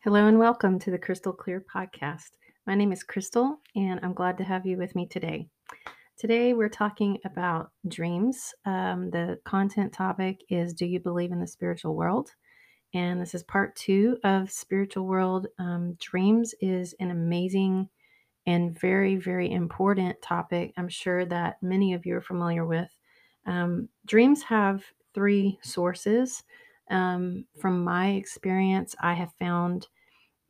Hello and welcome to the Crystal Clear Podcast. My name is Crystal and I'm glad to have you with me today. Today we're talking about dreams. Um, the content topic is Do you believe in the spiritual world? And this is part two of Spiritual World. Um, dreams is an amazing and very, very important topic. I'm sure that many of you are familiar with. Um, dreams have three sources. Um, from my experience, I have found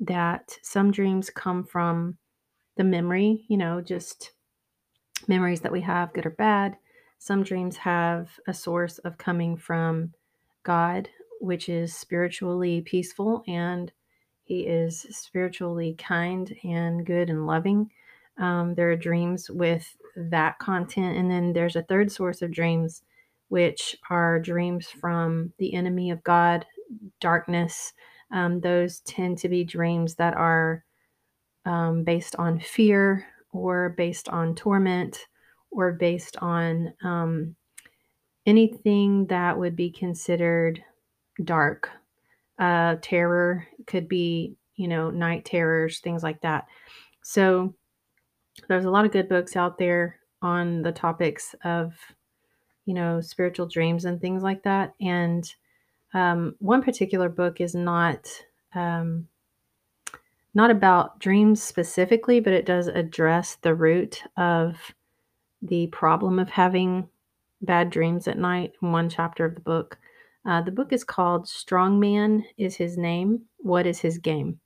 that some dreams come from the memory, you know, just memories that we have, good or bad. Some dreams have a source of coming from God, which is spiritually peaceful and he is spiritually kind and good and loving. Um, there are dreams with that content. And then there's a third source of dreams, which are dreams from the enemy of God, darkness. Um, those tend to be dreams that are um, based on fear or based on torment or based on um, anything that would be considered dark. Uh, terror could be, you know, night terrors, things like that. So there's a lot of good books out there on the topics of, you know, spiritual dreams and things like that. And um, one particular book is not um, not about dreams specifically, but it does address the root of the problem of having bad dreams at night in one chapter of the book. Uh, the book is called Strong Man is His Name. What is His Game?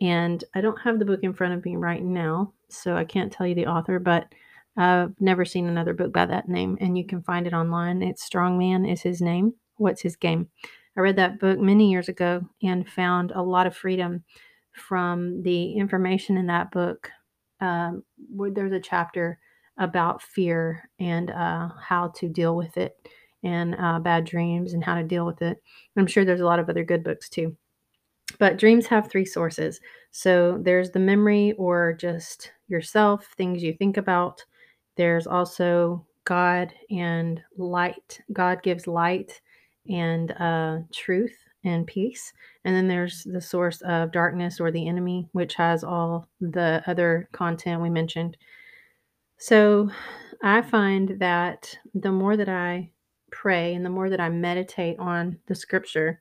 And I don't have the book in front of me right now, so I can't tell you the author, but I've never seen another book by that name, and you can find it online. It's Strong Man is His Name. What's His Game? I read that book many years ago and found a lot of freedom from the information in that book. Um, where there's a chapter about fear and uh, how to deal with it and uh, bad dreams and how to deal with it. I'm sure there's a lot of other good books too. But dreams have three sources. So there's the memory or just yourself, things you think about. There's also God and light. God gives light and uh, truth and peace. And then there's the source of darkness or the enemy, which has all the other content we mentioned. So I find that the more that I pray and the more that I meditate on the scripture,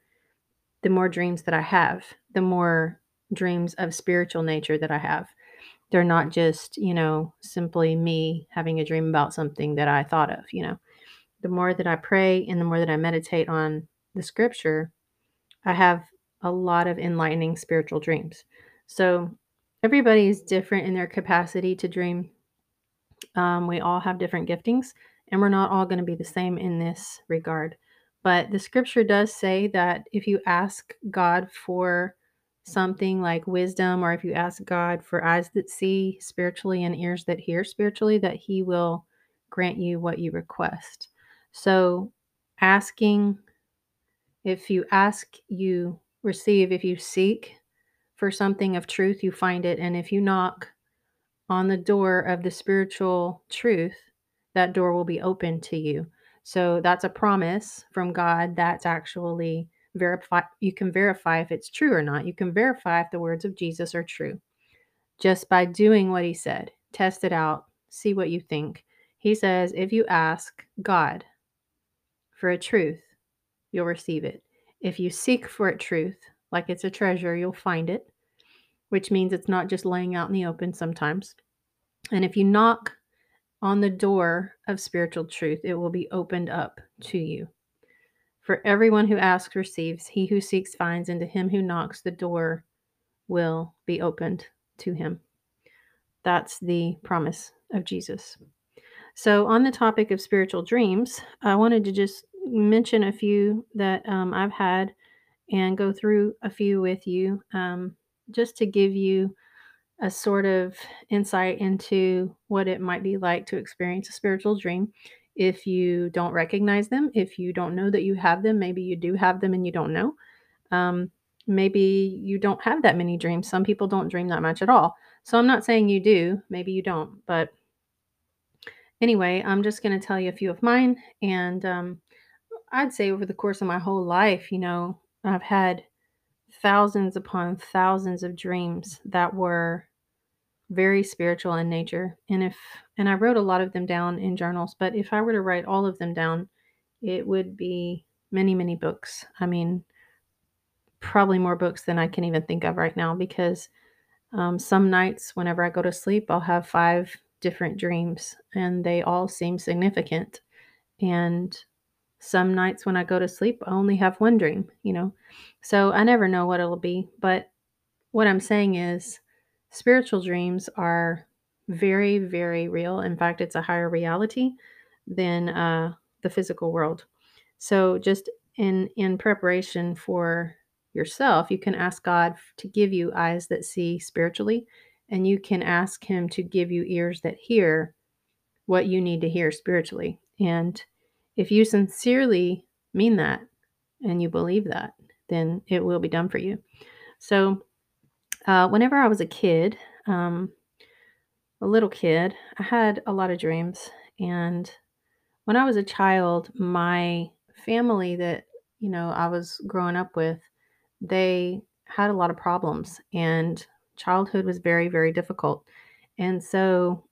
the more dreams that I have, the more dreams of spiritual nature that I have. They're not just, you know, simply me having a dream about something that I thought of, you know. The more that I pray and the more that I meditate on the scripture, I have a lot of enlightening spiritual dreams. So everybody is different in their capacity to dream. Um, we all have different giftings, and we're not all going to be the same in this regard. But the scripture does say that if you ask God for something like wisdom, or if you ask God for eyes that see spiritually and ears that hear spiritually, that He will grant you what you request. So, asking if you ask, you receive. If you seek for something of truth, you find it. And if you knock on the door of the spiritual truth, that door will be open to you. So that's a promise from God that's actually verify you can verify if it's true or not. You can verify if the words of Jesus are true just by doing what he said. Test it out, see what you think. He says if you ask God for a truth, you'll receive it. If you seek for it truth, like it's a treasure, you'll find it, which means it's not just laying out in the open sometimes. And if you knock on the door of spiritual truth, it will be opened up to you. For everyone who asks receives, he who seeks finds, and to him who knocks, the door will be opened to him. That's the promise of Jesus. So, on the topic of spiritual dreams, I wanted to just mention a few that um, I've had and go through a few with you um, just to give you a sort of insight into what it might be like to experience a spiritual dream. If you don't recognize them, if you don't know that you have them, maybe you do have them and you don't know. Um, maybe you don't have that many dreams. Some people don't dream that much at all. So I'm not saying you do, maybe you don't, but anyway, I'm just going to tell you a few of mine. And um, I'd say over the course of my whole life, you know, I've had thousands upon thousands of dreams that were very spiritual in nature. And if, and I wrote a lot of them down in journals, but if I were to write all of them down, it would be many, many books. I mean, probably more books than I can even think of right now because um, some nights, whenever I go to sleep, I'll have five different dreams and they all seem significant. And some nights when I go to sleep, I only have one dream, you know. So I never know what it'll be. But what I'm saying is, spiritual dreams are very, very real. In fact, it's a higher reality than uh, the physical world. So just in in preparation for yourself, you can ask God to give you eyes that see spiritually, and you can ask Him to give you ears that hear what you need to hear spiritually. And if you sincerely mean that and you believe that, then it will be done for you. So, uh, whenever I was a kid, um, a little kid, I had a lot of dreams. And when I was a child, my family that, you know, I was growing up with, they had a lot of problems and childhood was very, very difficult. And so,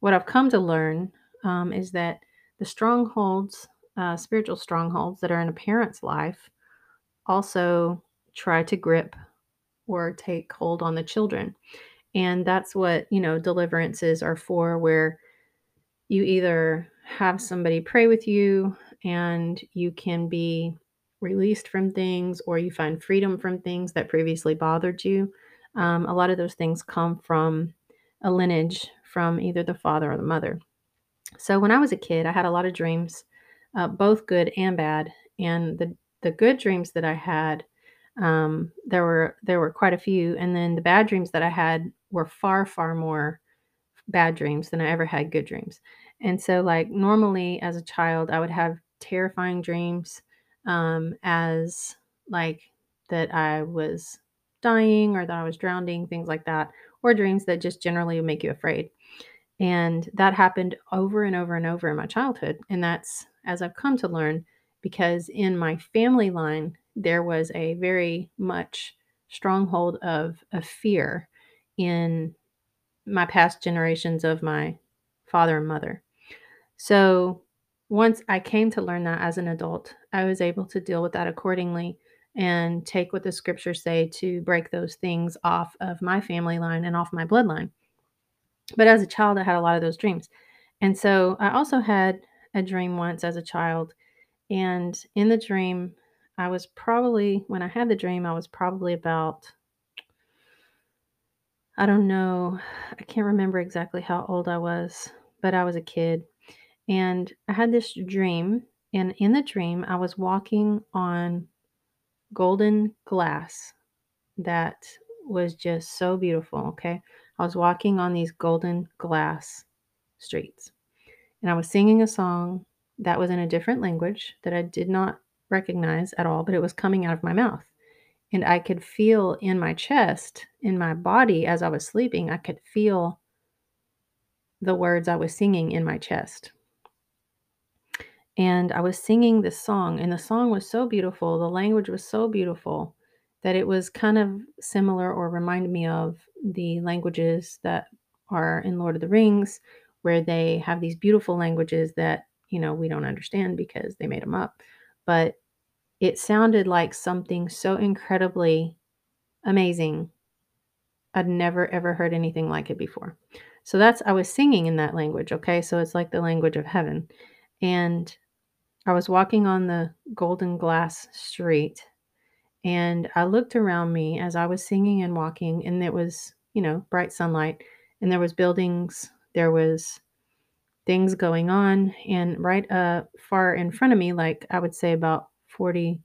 what I've come to learn um, is that the strongholds, uh, spiritual strongholds that are in a parent's life, also try to grip or take hold on the children. And that's what, you know, deliverances are for, where you either have somebody pray with you and you can be released from things or you find freedom from things that previously bothered you. Um, a lot of those things come from a lineage from either the father or the mother. So when I was a kid, I had a lot of dreams, uh, both good and bad. And the the good dreams that I had, um, there were there were quite a few, and then the bad dreams that I had were far far more bad dreams than I ever had good dreams. And so, like normally as a child, I would have terrifying dreams, um, as like that I was dying or that I was drowning, things like that, or dreams that just generally make you afraid. And that happened over and over and over in my childhood. And that's as I've come to learn because in my family line, there was a very much stronghold of, of fear in my past generations of my father and mother. So once I came to learn that as an adult, I was able to deal with that accordingly and take what the scriptures say to break those things off of my family line and off my bloodline. But as a child, I had a lot of those dreams. And so I also had a dream once as a child. And in the dream, I was probably, when I had the dream, I was probably about, I don't know, I can't remember exactly how old I was, but I was a kid. And I had this dream. And in the dream, I was walking on golden glass that was just so beautiful. Okay. I was walking on these golden glass streets and I was singing a song that was in a different language that I did not recognize at all, but it was coming out of my mouth. And I could feel in my chest, in my body as I was sleeping, I could feel the words I was singing in my chest. And I was singing this song, and the song was so beautiful. The language was so beautiful that it was kind of similar or reminded me of the languages that are in Lord of the Rings, where they have these beautiful languages that, you know, we don't understand because they made them up. But it sounded like something so incredibly amazing. I'd never ever heard anything like it before. So that's, I was singing in that language, okay? So it's like the language of heaven. And I was walking on the golden glass street and I looked around me as I was singing and walking, and it was, you know, bright sunlight, and there was buildings, there was things going on, and right uh far in front of me, like I would say about 40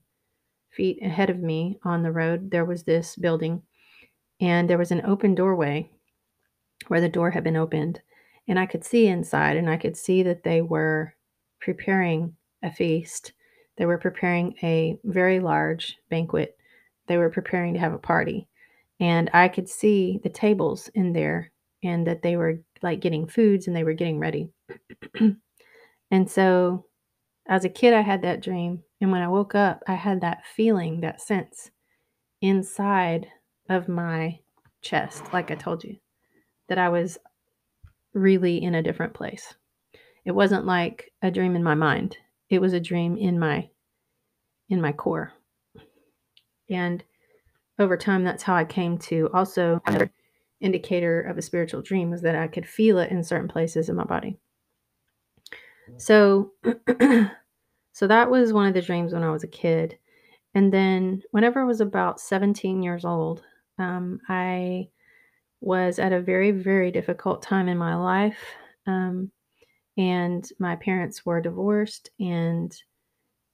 feet ahead of me on the road, there was this building, and there was an open doorway where the door had been opened, and I could see inside, and I could see that they were preparing a feast. They were preparing a very large banquet. They were preparing to have a party. And I could see the tables in there and that they were like getting foods and they were getting ready. and so as a kid, I had that dream. And when I woke up, I had that feeling, that sense inside of my chest, like I told you, that I was really in a different place. It wasn't like a dream in my mind. It was a dream in my in my core. And over time that's how I came to also indicator of a spiritual dream was that I could feel it in certain places in my body. So so that was one of the dreams when I was a kid. And then whenever I was about 17 years old, um, I was at a very, very difficult time in my life. Um, and my parents were divorced and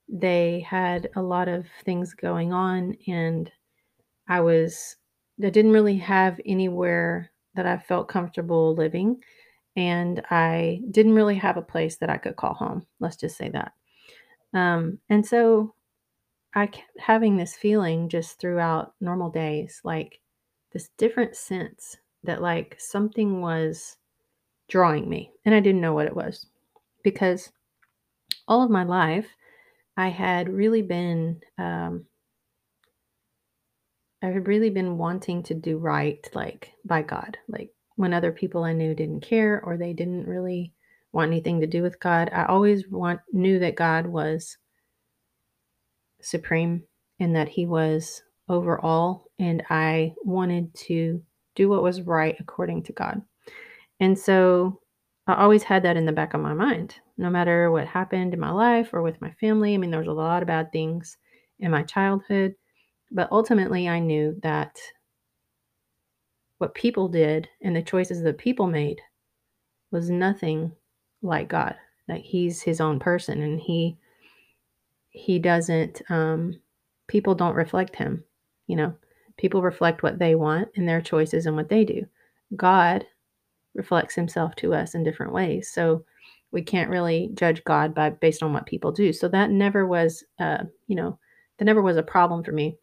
they had a lot of things going on. And I was, I didn't really have anywhere that I felt comfortable living. And I didn't really have a place that I could call home. Let's just say that. Um, and so I kept having this feeling just throughout normal days, like this different sense that like something was drawing me, and I didn't know what it was because all of my life I had really been um, I had really been wanting to do right, like by God. Like when other people I knew didn't care or they didn't really want anything to do with God, I always want knew that God was supreme and that he was over all and I wanted to do what was right according to God. And so I always had that in the back of my mind, no matter what happened in my life or with my family. I mean, there was a lot of bad things in my childhood, but ultimately I knew that what people did and the choices that people made was nothing like God. That he's his own person and he he doesn't um people don't reflect him you know? People reflect what they want and their choices and what they do. God reflects himself to us in different ways so we can't really judge god by based on what people do. So that never was uh you know that never was a problem for me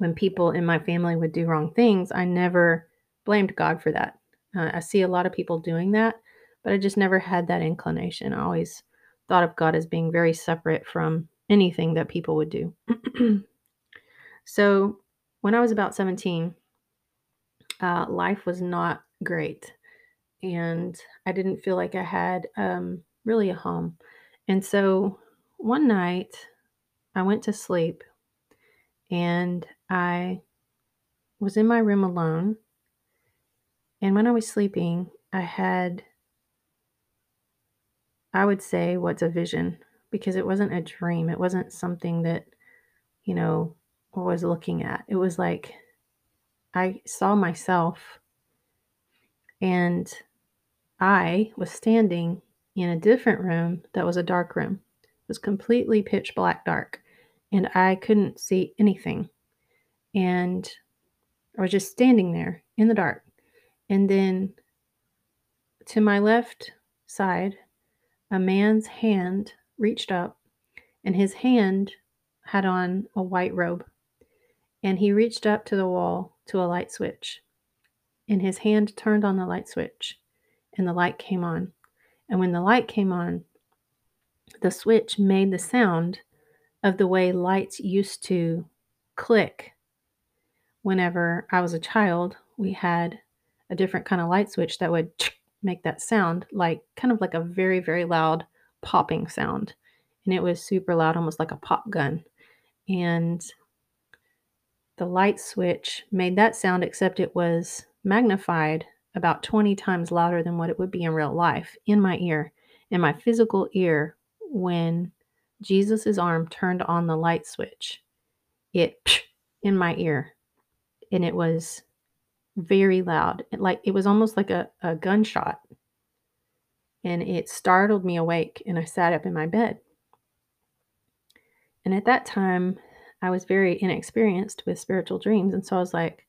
when people in my family would do wrong things i never blamed god for that uh, i see a lot of people doing that but i just never had that inclination i always thought of god as being very separate from anything that people would do. so when I was about 17, uh, life was not great. And I didn't feel like I had um, really a home. And so one night I went to sleep and I was in my room alone. And when I was sleeping, I had, I would say, what's a vision because it wasn't a dream. It wasn't something that, you know, I was looking at. It was like I saw myself and I was standing in a different room that was a dark room. It was completely pitch black dark and I couldn't see anything. And I was just standing there in the dark. And then to my left side, a man's hand reached up, and his hand had on a white robe. And he reached up to the wall to a light switch. And his hand turned on the light switch, and the light came on. And when the light came on, the switch made the sound of the way lights used to click. Whenever I was a child, we had a different kind of light switch that would make that sound, like kind of like a very, very loud popping sound. And it was super loud, almost like a pop gun. And the light switch made that sound, except it was magnified about 20 times louder than what it would be in real life in my ear, in my physical ear, when Jesus' arm turned on the light switch. It in my ear, and it was very loud. It, like it was almost like a, a gunshot and it startled me awake and I sat up in my bed. And at that time, I was very inexperienced with spiritual dreams. And so I was like,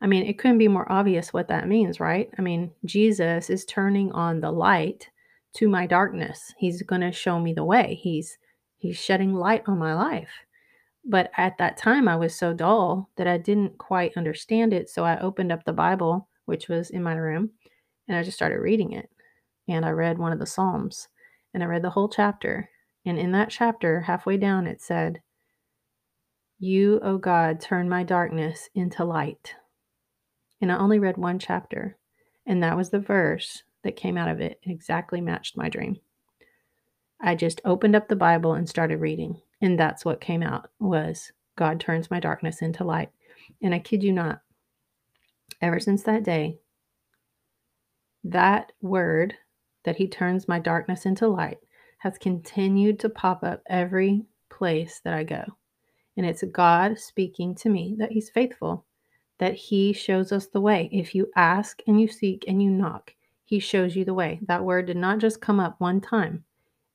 I mean, it couldn't be more obvious what that means, right? I mean, Jesus is turning on the light to my darkness. He's going to show me the way. He's he's shedding light on my life. But at that time I was so dull that I didn't quite understand it, so I opened up the Bible, which was in my room, And I just started reading it. And I read one of the Psalms and I read the whole chapter. And in that chapter, halfway down, it said, You, O God, turn my darkness into light. And I only read one chapter. And that was the verse that came out of it. It exactly matched my dream. I just opened up the Bible and started reading. And that's what came out was God turns my darkness into light. And I kid you not, ever since that day, that word that he turns my darkness into light has continued to pop up every place that I go. And it's God speaking to me that he's faithful, that he shows us the way. If you ask and you seek and you knock, he shows you the way. That word did not just come up one time,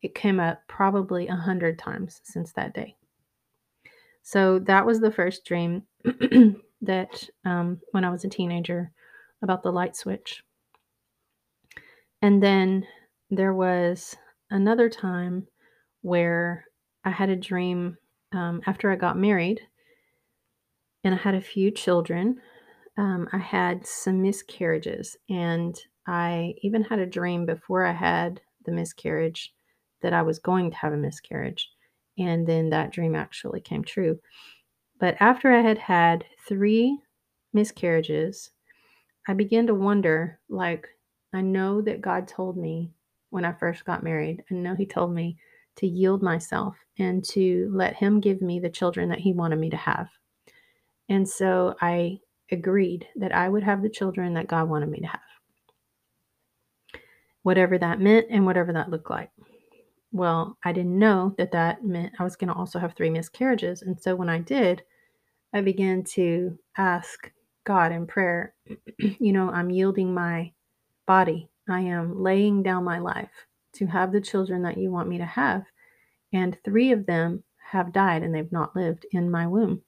it came up probably a hundred times since that day. So that was the first dream that um, when I was a teenager about the light switch. And then there was another time where I had a dream um, after I got married and I had a few children. Um, I had some miscarriages, and I even had a dream before I had the miscarriage that I was going to have a miscarriage. And then that dream actually came true. But after I had had three miscarriages, I began to wonder like, I know that God told me when I first got married, I know He told me to yield myself and to let Him give me the children that He wanted me to have. And so I agreed that I would have the children that God wanted me to have, whatever that meant and whatever that looked like. Well, I didn't know that that meant I was going to also have three miscarriages. And so when I did, I began to ask God in prayer, you know, I'm yielding my body. I am laying down my life to have the children that you want me to have. And three of them have died and they've not lived in my womb.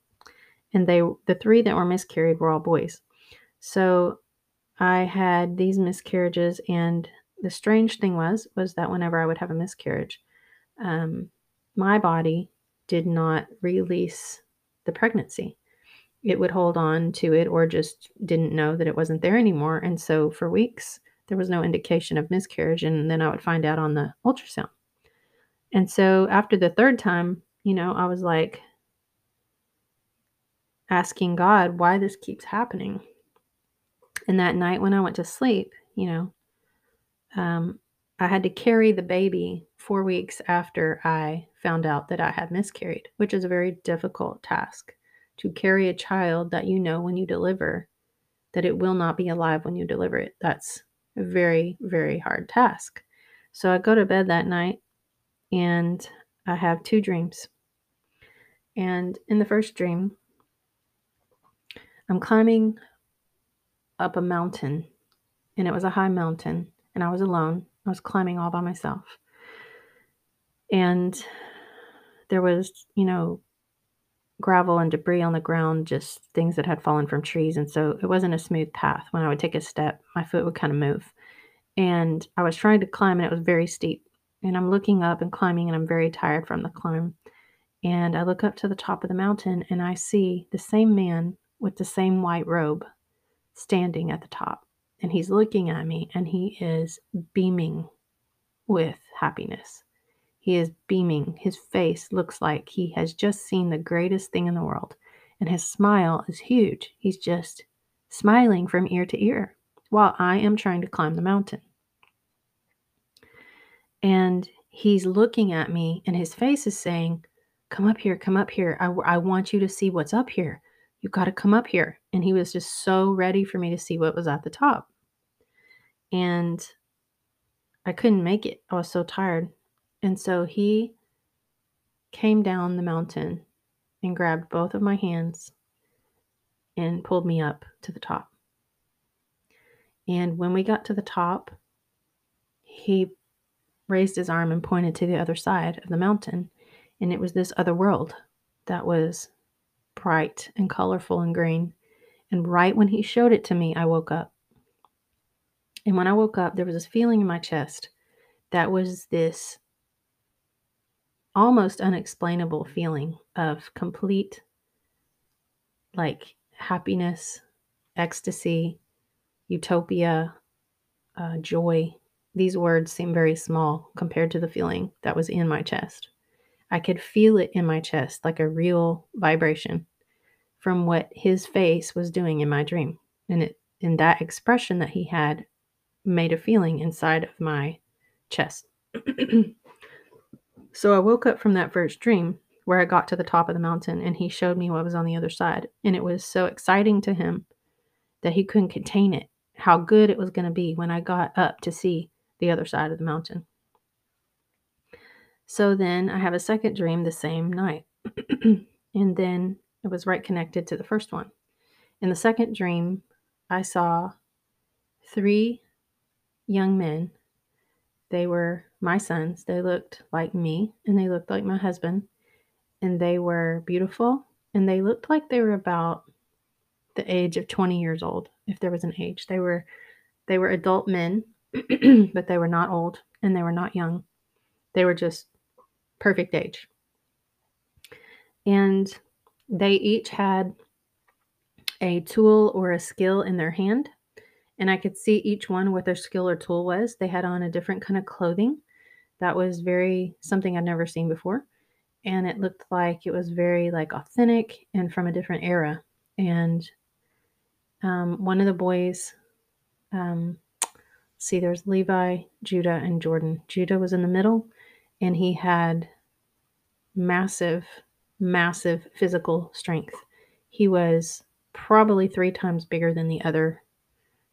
And they the three that were miscarried were all boys. So I had these miscarriages and the strange thing was was that whenever I would have a miscarriage, um, my body did not release the pregnancy. It would hold on to it or just didn't know that it wasn't there anymore. And so for weeks, there was no indication of miscarriage. And then I would find out on the ultrasound. And so after the third time, you know, I was like asking God why this keeps happening. And that night when I went to sleep, you know, um, I had to carry the baby four weeks after I found out that I had miscarried, which is a very difficult task to carry a child that you know when you deliver that it will not be alive when you deliver it. That's a very, very hard task. So I go to bed that night and I have two dreams. And in the first dream, I'm climbing up a mountain, and it was a high mountain, and I was alone. I was climbing all by myself. And there was, you know, gravel and debris on the ground, just things that had fallen from trees. And so it wasn't a smooth path. When I would take a step, my foot would kind of move. And I was trying to climb, and it was very steep. And I'm looking up and climbing, and I'm very tired from the climb. And I look up to the top of the mountain, and I see the same man with the same white robe standing at the top. And he's looking at me, and he is beaming with happiness. He is beaming. His face looks like he has just seen the greatest thing in the world. And his smile is huge. He's just smiling from ear to ear while I am trying to climb the mountain. And he's looking at me, and his face is saying, Come up here, come up here. I, I want you to see what's up here. You got to come up here. And he was just so ready for me to see what was at the top. And I couldn't make it. I was so tired. And so he came down the mountain and grabbed both of my hands and pulled me up to the top. And when we got to the top, he raised his arm and pointed to the other side of the mountain. And it was this other world that was bright and colorful and green. And right when he showed it to me, I woke up. And when I woke up, there was this feeling in my chest that was this almost unexplainable feeling of complete like happiness, ecstasy, utopia, uh, joy. These words seem very small compared to the feeling that was in my chest. I could feel it in my chest like a real vibration from what his face was doing in my dream. And it and that expression that he had made a feeling inside of my chest. so I woke up from that first dream where I got to the top of the mountain and he showed me what was on the other side. And it was so exciting to him that he couldn't contain it, how good it was going to be when I got up to see the other side of the mountain. So then I have a second dream the same night. and then it was right connected to the first one. In the second dream, I saw three young men. They were my sons. They looked like me and they looked like my husband. And they were beautiful and they looked like they were about the age of 20 years old, if there was an age. They were they were adult men, but they were not old and they were not young. They were just perfect age. And they each had a tool or a skill in their hand and I could see each one what their skill or tool was. They had on a different kind of clothing that was very something I'd never seen before. And it looked like it was very like authentic and from a different era. And um, one of the boys, um, see, there's Levi, Judah, and Jordan. Judah was in the middle, and he had massive, massive physical strength. He was probably three times bigger than the other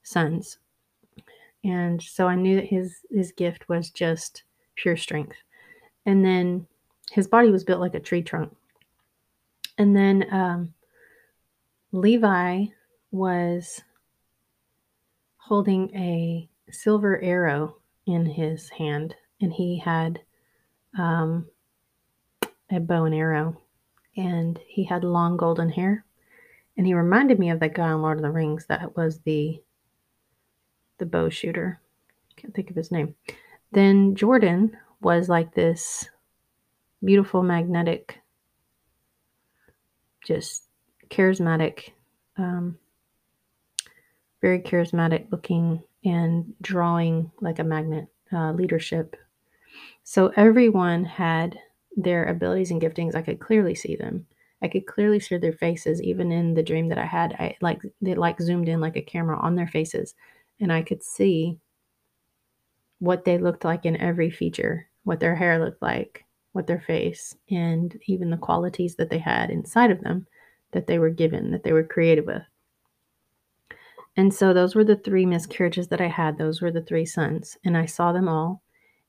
sons. And so I knew that his his gift was just pure strength. And then his body was built like a tree trunk. And then um, Levi was holding a silver arrow in his hand, and he had um, a bow and arrow, and he had long golden hair. And he reminded me of that guy on Lord of the Rings that was the the bow shooter. Can't think of his name. Then Jordan was like this beautiful, magnetic, just charismatic, um, very charismatic looking and drawing like a magnet uh, leadership. So everyone had their abilities and giftings. I could clearly see them. I could clearly see their faces, even in the dream that I had. I like they like zoomed in like a camera on their faces and I could see what they looked like in every feature, what their hair looked like, what their face, and even the qualities that they had inside of them that they were given, that they were created with. And so those were the three miscarriages that I had. Those were the three sons. And I saw them all.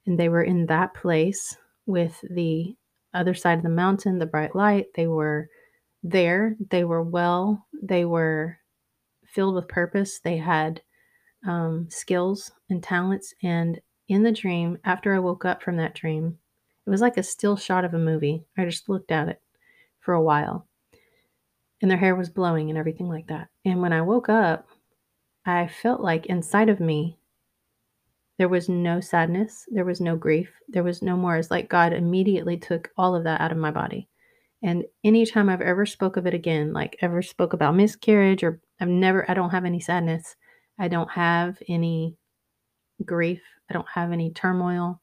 And they were in that place with the other side of the mountain, the bright light. They were there. They were well. They were filled with purpose. They had um, skills and talents. And in the dream, after I woke up from that dream, it was like a still shot of a movie. I just looked at it for a while. And their hair was blowing and everything like that. And when I woke up, I felt like inside of me, there was no sadness, there was no grief, there was no more. It's like God immediately took all of that out of my body. And anytime I've ever spoke of it again, like ever spoke about miscarriage or I've never, I don't have any sadness, I don't have any grief. I don't have any turmoil.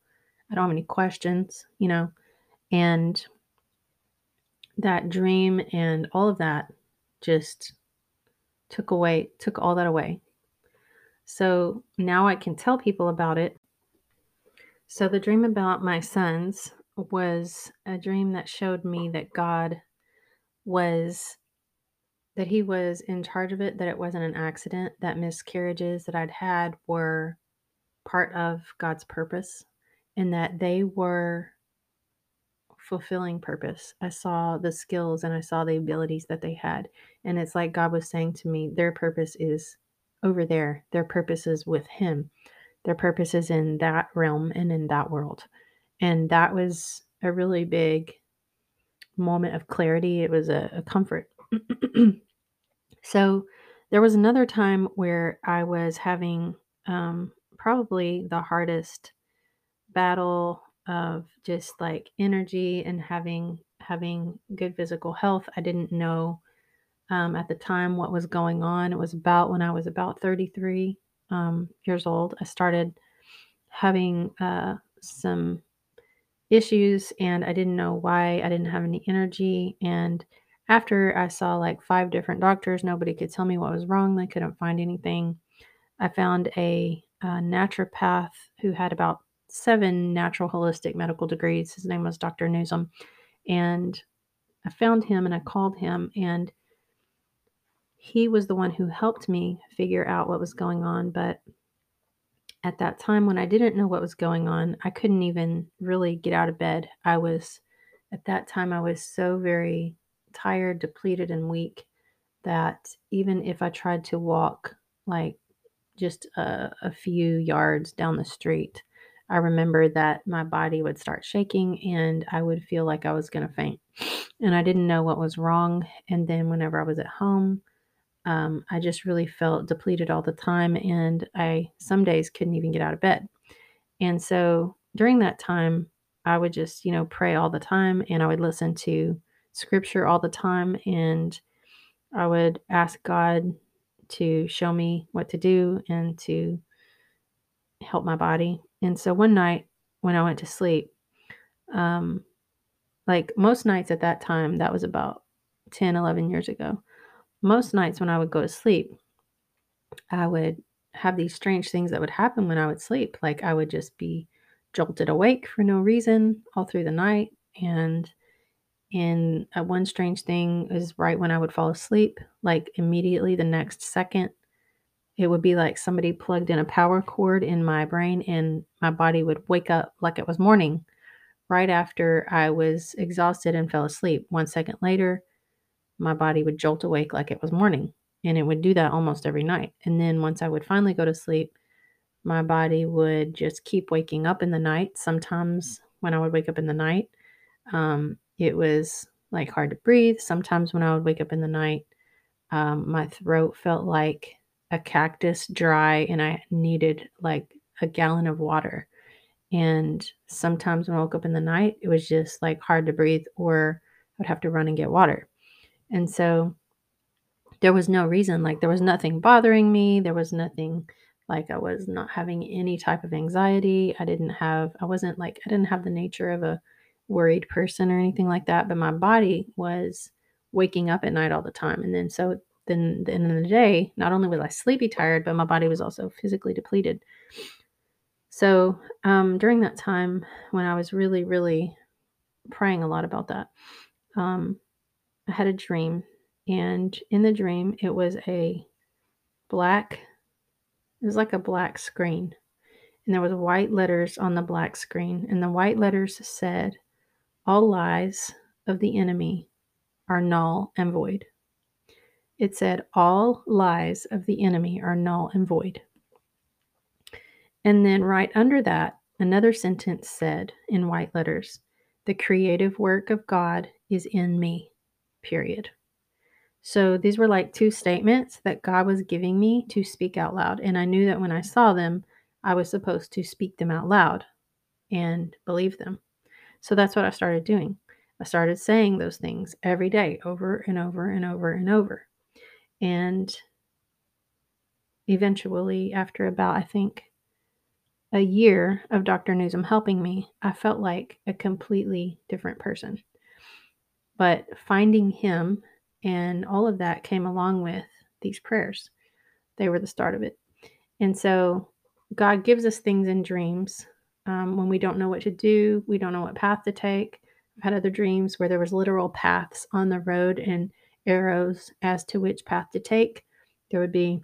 I don't have any questions, you know. And that dream and all of that just took away, took all that away. So now I can tell people about it. So the dream about my sons was a dream that showed me that God was that he was in charge of it, that it wasn't an accident, that miscarriages that I'd had were part of God's purpose, and that they were fulfilling purpose. I saw the skills and I saw the abilities that they had. And it's like God was saying to me, their purpose is over there, their purpose is with Him, their purpose is in that realm and in that world. And that was a really big moment of clarity. It was a, a comfort. So there was another time where I was having um, probably the hardest battle of just like energy and having having good physical health. I didn't know um, at the time what was going on. It was about when I was about 33. um, years old, I started having uh, some issues and I didn't know why. I didn't have any energy. And after I saw like five different doctors, nobody could tell me what was wrong. They couldn't find anything. I found a, a naturopath who had about seven natural holistic medical degrees. His name was Dr. Newsom. And I found him and I called him, and he was the one who helped me figure out what was going on. But at that time, when I didn't know what was going on, I couldn't even really get out of bed. I was, at that time, I was so very tired, depleted, and weak that even if I tried to walk like just a, a few yards down the street, I remember that my body would start shaking and I would feel like I was going to faint. And I didn't know what was wrong. And then whenever I was at home, um, I just really felt depleted all the time. And I some days couldn't even get out of bed. And so during that time, I would just, you know, pray all the time and I would listen to scripture all the time. And I would ask God to show me what to do and to help my body. And so one night when I went to sleep, um, like most nights at that time, that was about 10, 11 years ago. Most nights when I would go to sleep, I would have these strange things that would happen when I would sleep. Like I would just be jolted awake for no reason all through the night. And in uh, one strange thing is right when I would fall asleep, like immediately the next second, it would be like somebody plugged in a power cord in my brain and my body would wake up like it was morning right after I was exhausted and fell asleep. One second later, my body would jolt awake like it was morning. And it would do that almost every night. And then once I would finally go to sleep, my body would just keep waking up in the night. Sometimes when I would wake up in the night, um, it was like hard to breathe. Sometimes when I would wake up in the night, um, my throat felt like a cactus dry and I needed like a gallon of water. And sometimes when I woke up in the night, it was just like hard to breathe or I would have to run and get water. And so there was no reason, like, there was nothing bothering me. There was nothing like I was not having any type of anxiety. I didn't have, I wasn't like, I didn't have the nature of a worried person or anything like that, but my body was waking up at night all the time. And then so then the end of the day, not only was I sleepy tired, but my body was also physically depleted. So um, during that time when I was really, really praying a lot about that, um, I had a dream. And in the dream, it was a black, it was like a black screen. And there was white letters on the black screen. And the white letters said, All lies of the enemy are null and void. It said, All lies of the enemy are null and void. And then right under that, another sentence said in white letters, The creative work of God is in me, period. So these were like two statements that God was giving me to speak out loud. And I knew that when I saw them, I was supposed to speak them out loud and believe them. So that's what I started doing. I started saying those things every day over and over and over and over. And eventually, after about, I think, a year of Dr. Newsom helping me, I felt like a completely different person. But finding him and all of that came along with these prayers. They were the start of it. And so God gives us things in dreams um, when we don't know what to do, we don't know what path to take. I've had other dreams where there was literal paths on the road and arrows as to which path to take. There would be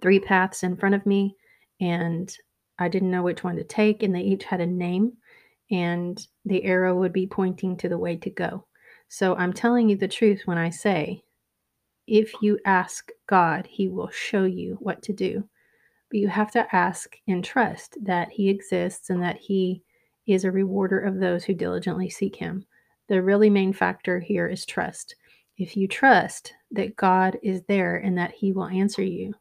three paths in front of me, and I didn't know which one to take, and they each had a name, and the arrow would be pointing to the way to go. So I'm telling you the truth when I say, if you ask God, He will show you what to do. But you have to ask and trust that He exists and that He is a rewarder of those who diligently seek Him. The really main factor here is trust. If you trust that God is there and that He will answer you,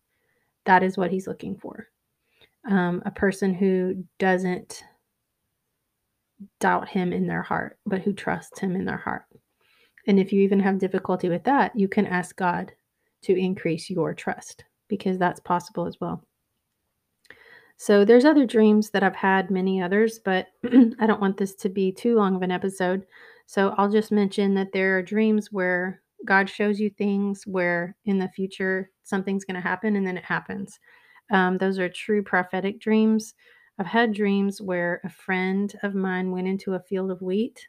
that is what He's looking for. Um, a person who doesn't doubt Him in their heart, but who trusts Him in their heart. And if you even have difficulty with that, you can ask God to increase your trust because that's possible as well. So there's other dreams that I've had, many others, but I don't want this to be too long of an episode. So I'll just mention that there are dreams where God shows you things where in the future something's going to happen and then it happens. Um, those are true prophetic dreams. I've had dreams where a friend of mine went into a field of wheat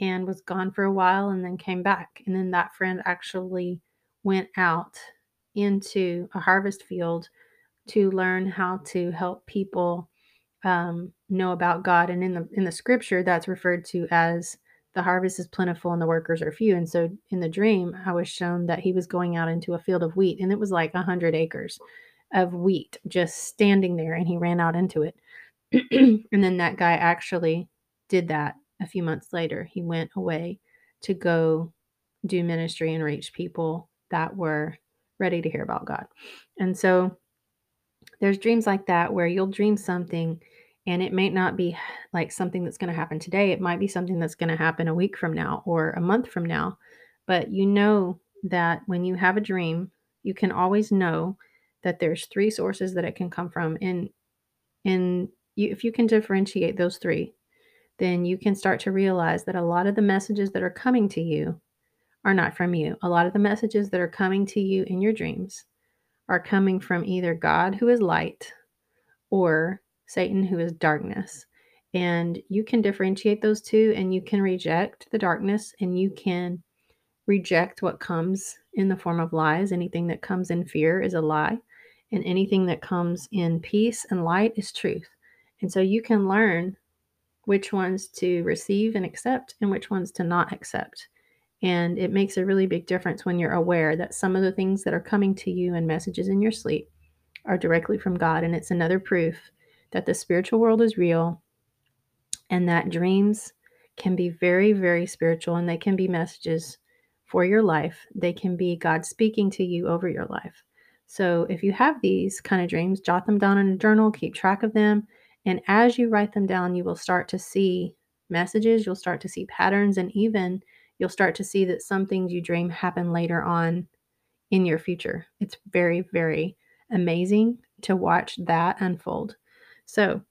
and was gone for a while and then came back. And then that friend actually went out into a harvest field to learn how to help people um, know about God. And in the in the scripture, that's referred to as the harvest is plentiful and the workers are few. And so in the dream, I was shown that he was going out into a field of wheat, and it was like a hundred acres of wheat just standing there, and he ran out into it. and then that guy actually did that a few months later. He went away to go do ministry and reach people that were ready to hear about God. And so there's dreams like that where you'll dream something and it may not be like something that's going to happen today. It might be something that's going to happen a week from now or a month from now. But you know that when you have a dream, you can always know that there's three sources that it can come from and and you, if you can differentiate those three, then you can start to realize that a lot of the messages that are coming to you are not from you. A lot of the messages that are coming to you in your dreams are coming from either God, who is light, or Satan, who is darkness. And you can differentiate those two and you can reject the darkness and you can reject what comes in the form of lies. Anything that comes in fear is a lie, and anything that comes in peace and light is truth. And so you can learn which ones to receive and accept and which ones to not accept. And it makes a really big difference when you're aware that some of the things that are coming to you and messages in your sleep are directly from God. And it's another proof that the spiritual world is real and that dreams can be very, very spiritual and they can be messages for your life. They can be God speaking to you over your life. So if you have these kind of dreams, jot them down in a journal, keep track of them. And as you write them down, you will start to see messages, you'll start to see patterns, and even you'll start to see that some things you dream happen later on in your future. It's very, very amazing to watch that unfold. So,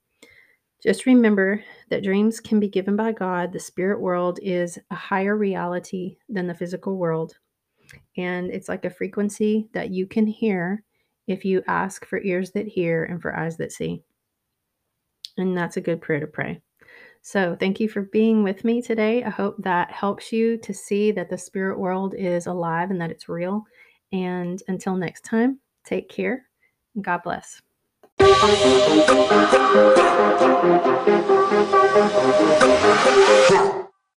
just remember that dreams can be given by God. The spirit world is a higher reality than the physical world. And it's like a frequency that you can hear if you ask for ears that hear and for eyes that see. And that's a good prayer to pray. So, thank you for being with me today. I hope that helps you to see that the spirit world is alive and that it's real. And until next time, take care and God bless.